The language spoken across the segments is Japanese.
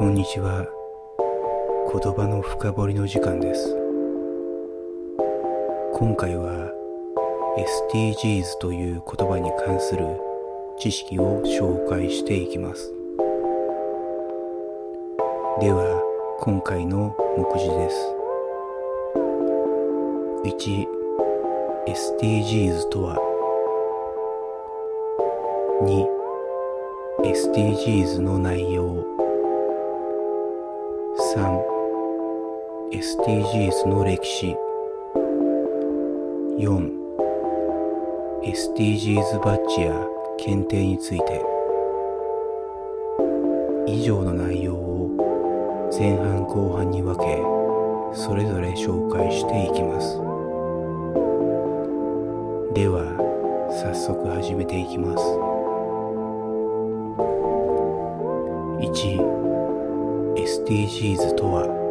こんにちは言葉の深掘りの時間です今回は SDGs という言葉に関する知識を紹介していきますでは今回の目次です1 SDGs とは2 SDGs の内容 SDGs の歴史。4SDGs バッジや検定について。以上の内容を前半後半に分けそれぞれ紹介していきます。では早速始めていきます。1SDGs とは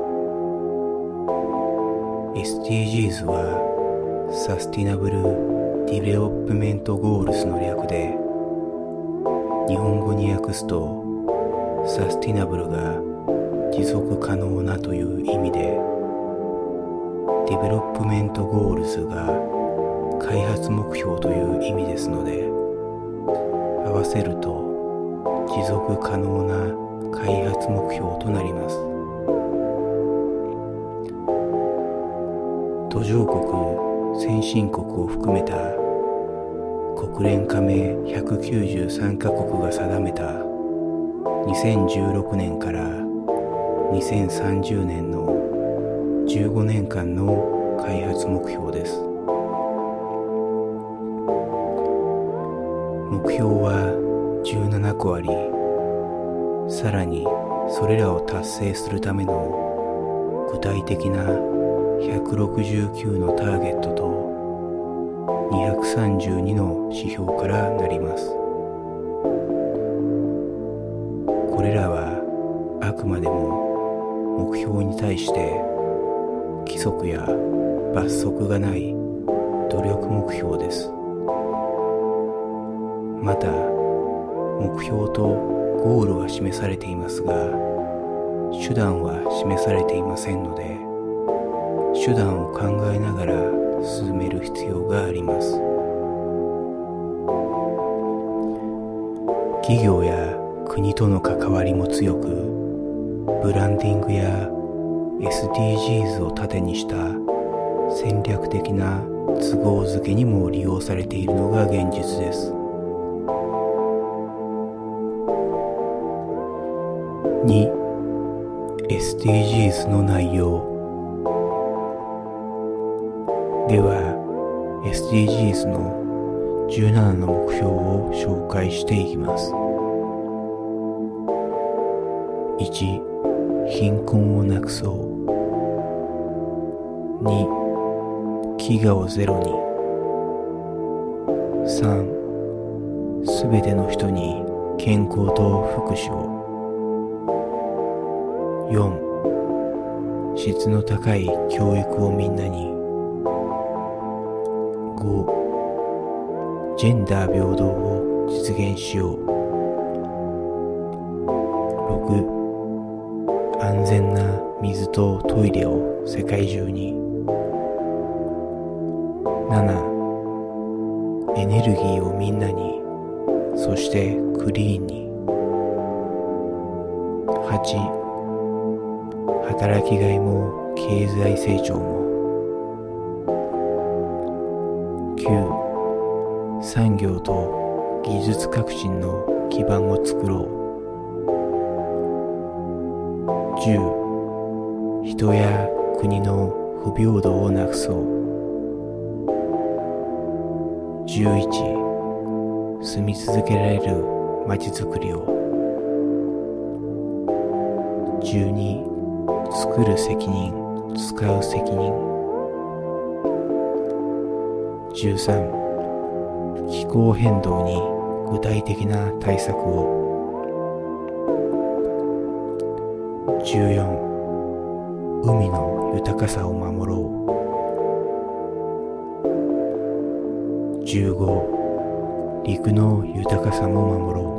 SDGs は Sustainable Development Goals の略で日本語に訳すと Sustainable が持続可能なという意味でDevelopment Goals が開発目標という意味ですので合わせると持続可能な開発目標となります。途上国先進国を含めた国連加盟193カ国が定めた2016年から2030年の15年間の開発目標です。目標は17個ありさらにそれらを達成するための具体的な169のターゲットと232の指標からなります。これらはあくまでも目標に対して規則や罰則がない努力目標です。また目標とゴールは示されていますが手段は示されていませんので手段を考えながら進める必要があります。企業や国との関わりも強くブランディングや SDGs を盾にした戦略的な都合づけにも利用されているのが現実です。2SDGs の内容。では SDGs の17の目標を紹介していきます。1貧困をなくそう。2飢餓をゼロに。3すべての人に健康と福祉を。4質の高い教育をみんなに。5ジェンダー平等を実現しよう。6安全な水とトイレを世界中に。7エネルギーをみんなにそしてクリーンに。8働きがいも経済成長も9産業と技術革新の基盤を作ろう。10人や国の不平等をなくそう。11住み続けられるまちづくりを。12作る責任使う責任。13気候変動に具体的な対策を。14海の豊かさを守ろう。15陸の豊かさも守ろう。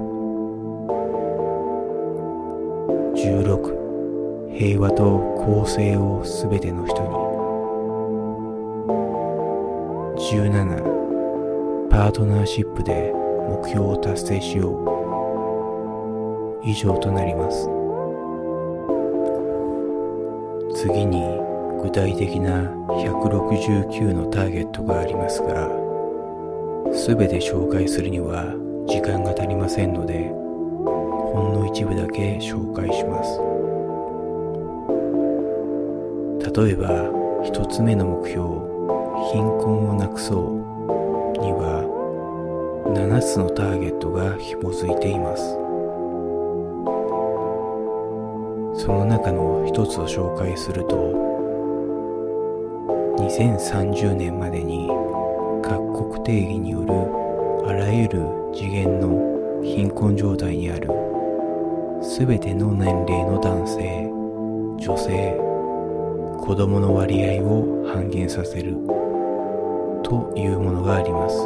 16平和と公正をすべての人に。17パートナーシップで目標を達成しよう。以上となります。次に具体的な169のターゲットがありますが全て紹介するには時間が足りませんのでほんの一部だけ紹介します。例えば一つ目の目標。貧困をなくそうには7つのターゲットが紐づいています。その中の一つを紹介すると2030年までに各国定義によるあらゆる次元の貧困状態にある全ての年齢の男性女性子供の割合を半減させる。というものがあります。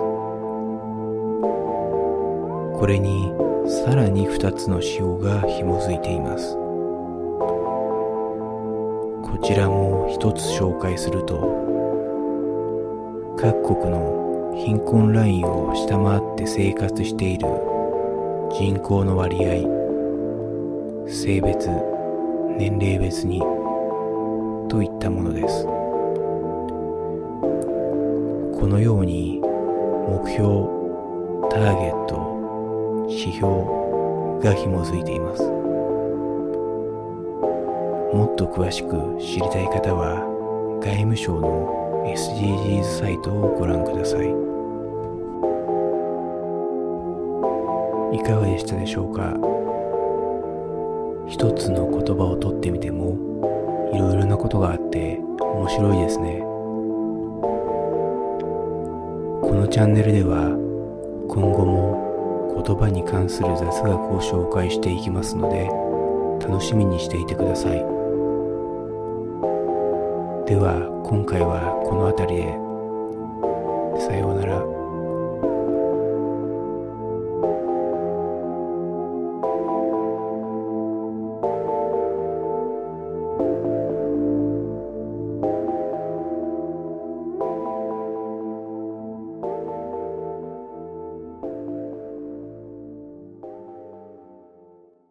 これにさらに2つの仕様が紐づいています。こちらも一つ紹介すると各国の貧困ラインを下回って生活している人口の割合性別年齢別にといったものです。このように目標ターゲット指標が紐づいています。もっと詳しく知りたい方は外務省の SDGs サイトをご覧ください。いかがでしたでしょうか？一つの言葉をとってみてもいろいろなことがあって面白いですね。のチャンネルでは今後も言葉に関する雑学を紹介していきますので楽しみにしていてください。では今回はこの辺りでさようなら。